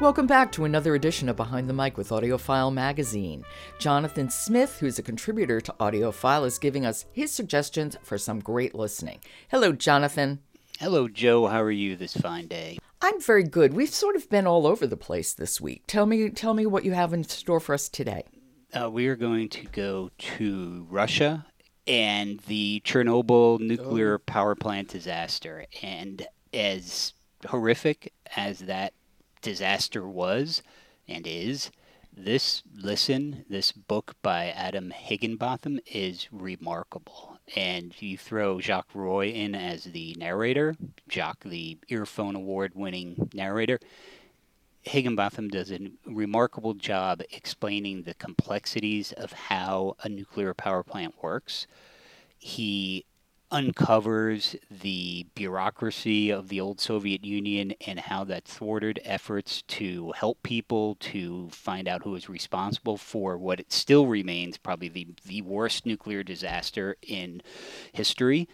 Welcome back to another edition of Behind the Mic with AudioFile Magazine. Jonathan Smith, who's a contributor to AudioFile, is giving us his suggestions for some great listening. Hello, Jonathan. Hello, Jo. How are you this fine day? I'm very good. We've sort of been all over the place this week. Tell me, tell me what you have in store for us today. Uh, we are going to go to Russia and the Chernobyl nuclear oh. power plant disaster. And as horrific as that disaster was and is, this listen, this book by Adam Higginbotham is remarkable. And you throw Jacques Roy in as the narrator, Jacques, the earphone award winning narrator. Higginbotham does a remarkable job explaining the complexities of how a nuclear power plant works. He uncovers the bureaucracy of the old Soviet Union and how that thwarted efforts to help people to find out who is responsible for what it still remains probably the, the worst nuclear disaster in history.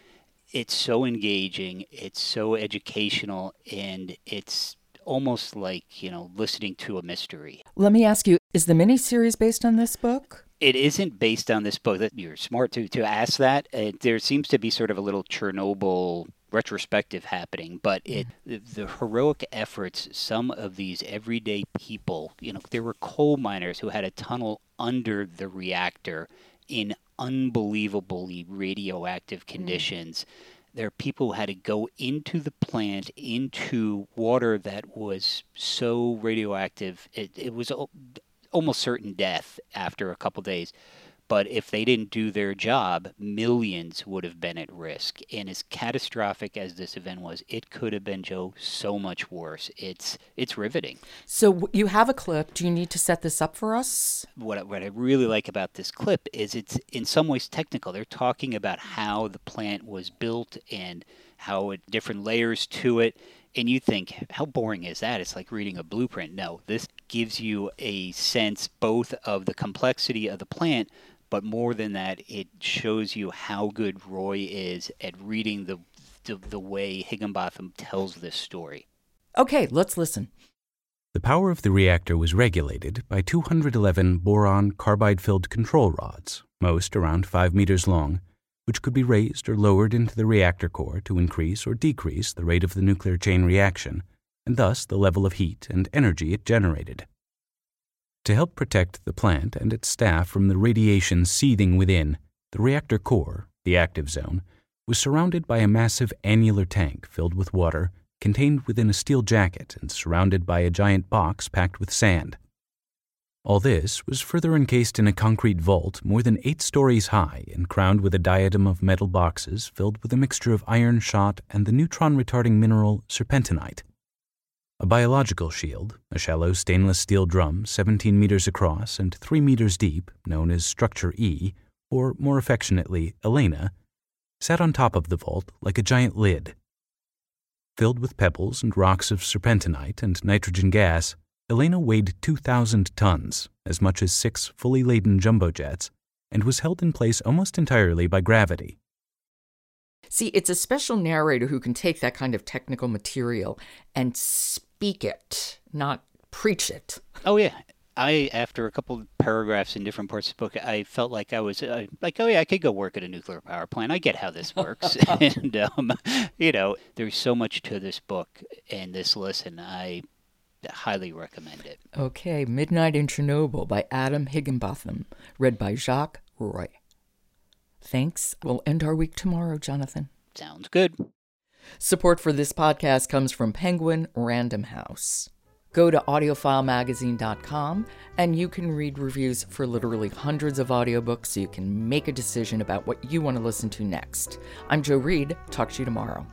It's so engaging, it's so educational, and it's almost like, you know, listening to a mystery. Let me ask you, is the miniseries based on this book? it isn't based on this book. You're smart to to ask that. Uh, there seems to be sort of a little Chernobyl retrospective happening, but it the, the, heroic efforts some of these everyday people, you know, there were coal miners who had a tunnel under the reactor in unbelievably radioactive mm. conditions. Mm. There are people who had to go into the plant into water that was so radioactive. It, it was almost certain death after a couple days. But if they didn't do their job, millions would have been at risk. And as catastrophic as this event was, it could have been, Jo, so much worse. It's it's riveting. So you have a clip. Do you need to set this up for us? What what I really like about this clip is it's in some ways technical. They're talking about how the plant was built and how it different layers to it and you think, how boring is that? It's like reading a blueprint. No, this gives you a sense both of the complexity of the plant, but more than that, it shows you how good Roy is at reading the, the, the way Higginbotham tells this story. Okay, let's listen. The power of the reactor was regulated by 211 boron carbide filled control rods, most around 5 meters long, which could be raised or lowered into the reactor core to increase or decrease the rate of the nuclear chain reaction, and thus the level of heat and energy it generated. To help protect the plant and its staff from the radiation seething within, the reactor core, the active zone, was surrounded by a massive annular tank filled with water contained within a steel jacket and surrounded by a giant box packed with sand. All this was further encased in a concrete vault more than eight stories high and crowned with a diadem of metal boxes filled with a mixture of iron shot and the neutron retarding mineral serpentinite. A biological shield, a shallow stainless steel drum 17 meters across and 3 meters deep, known as Structure E, or more affectionately, Elena, sat on top of the vault like a giant lid. Filled with pebbles and rocks of serpentinite and nitrogen gas, Elena weighed 2,000 tons, as much as six fully laden jumbo jets, and was held in place almost entirely by gravity. See, it's a special narrator who can take that kind of technical material and speak it, not preach it. Oh, yeah. I, after a couple paragraphs in different parts of the book, I felt like I was uh, like, oh yeah, I could go work at a nuclear power plant. I get how this works, and um, you know, there's so much to this book and this listen. I highly recommend it. Okay, Midnight in Chernobyl by Adam Higginbotham, read by Jacques Roy. Thanks. We'll end our week tomorrow, Jonathan. Sounds good. Support for this podcast comes from Penguin Random House. Go to audiofilemagazine.com and you can read reviews for literally hundreds of audiobooks so you can make a decision about what you want to listen to next. I'm Jo Reed. Talk to you tomorrow.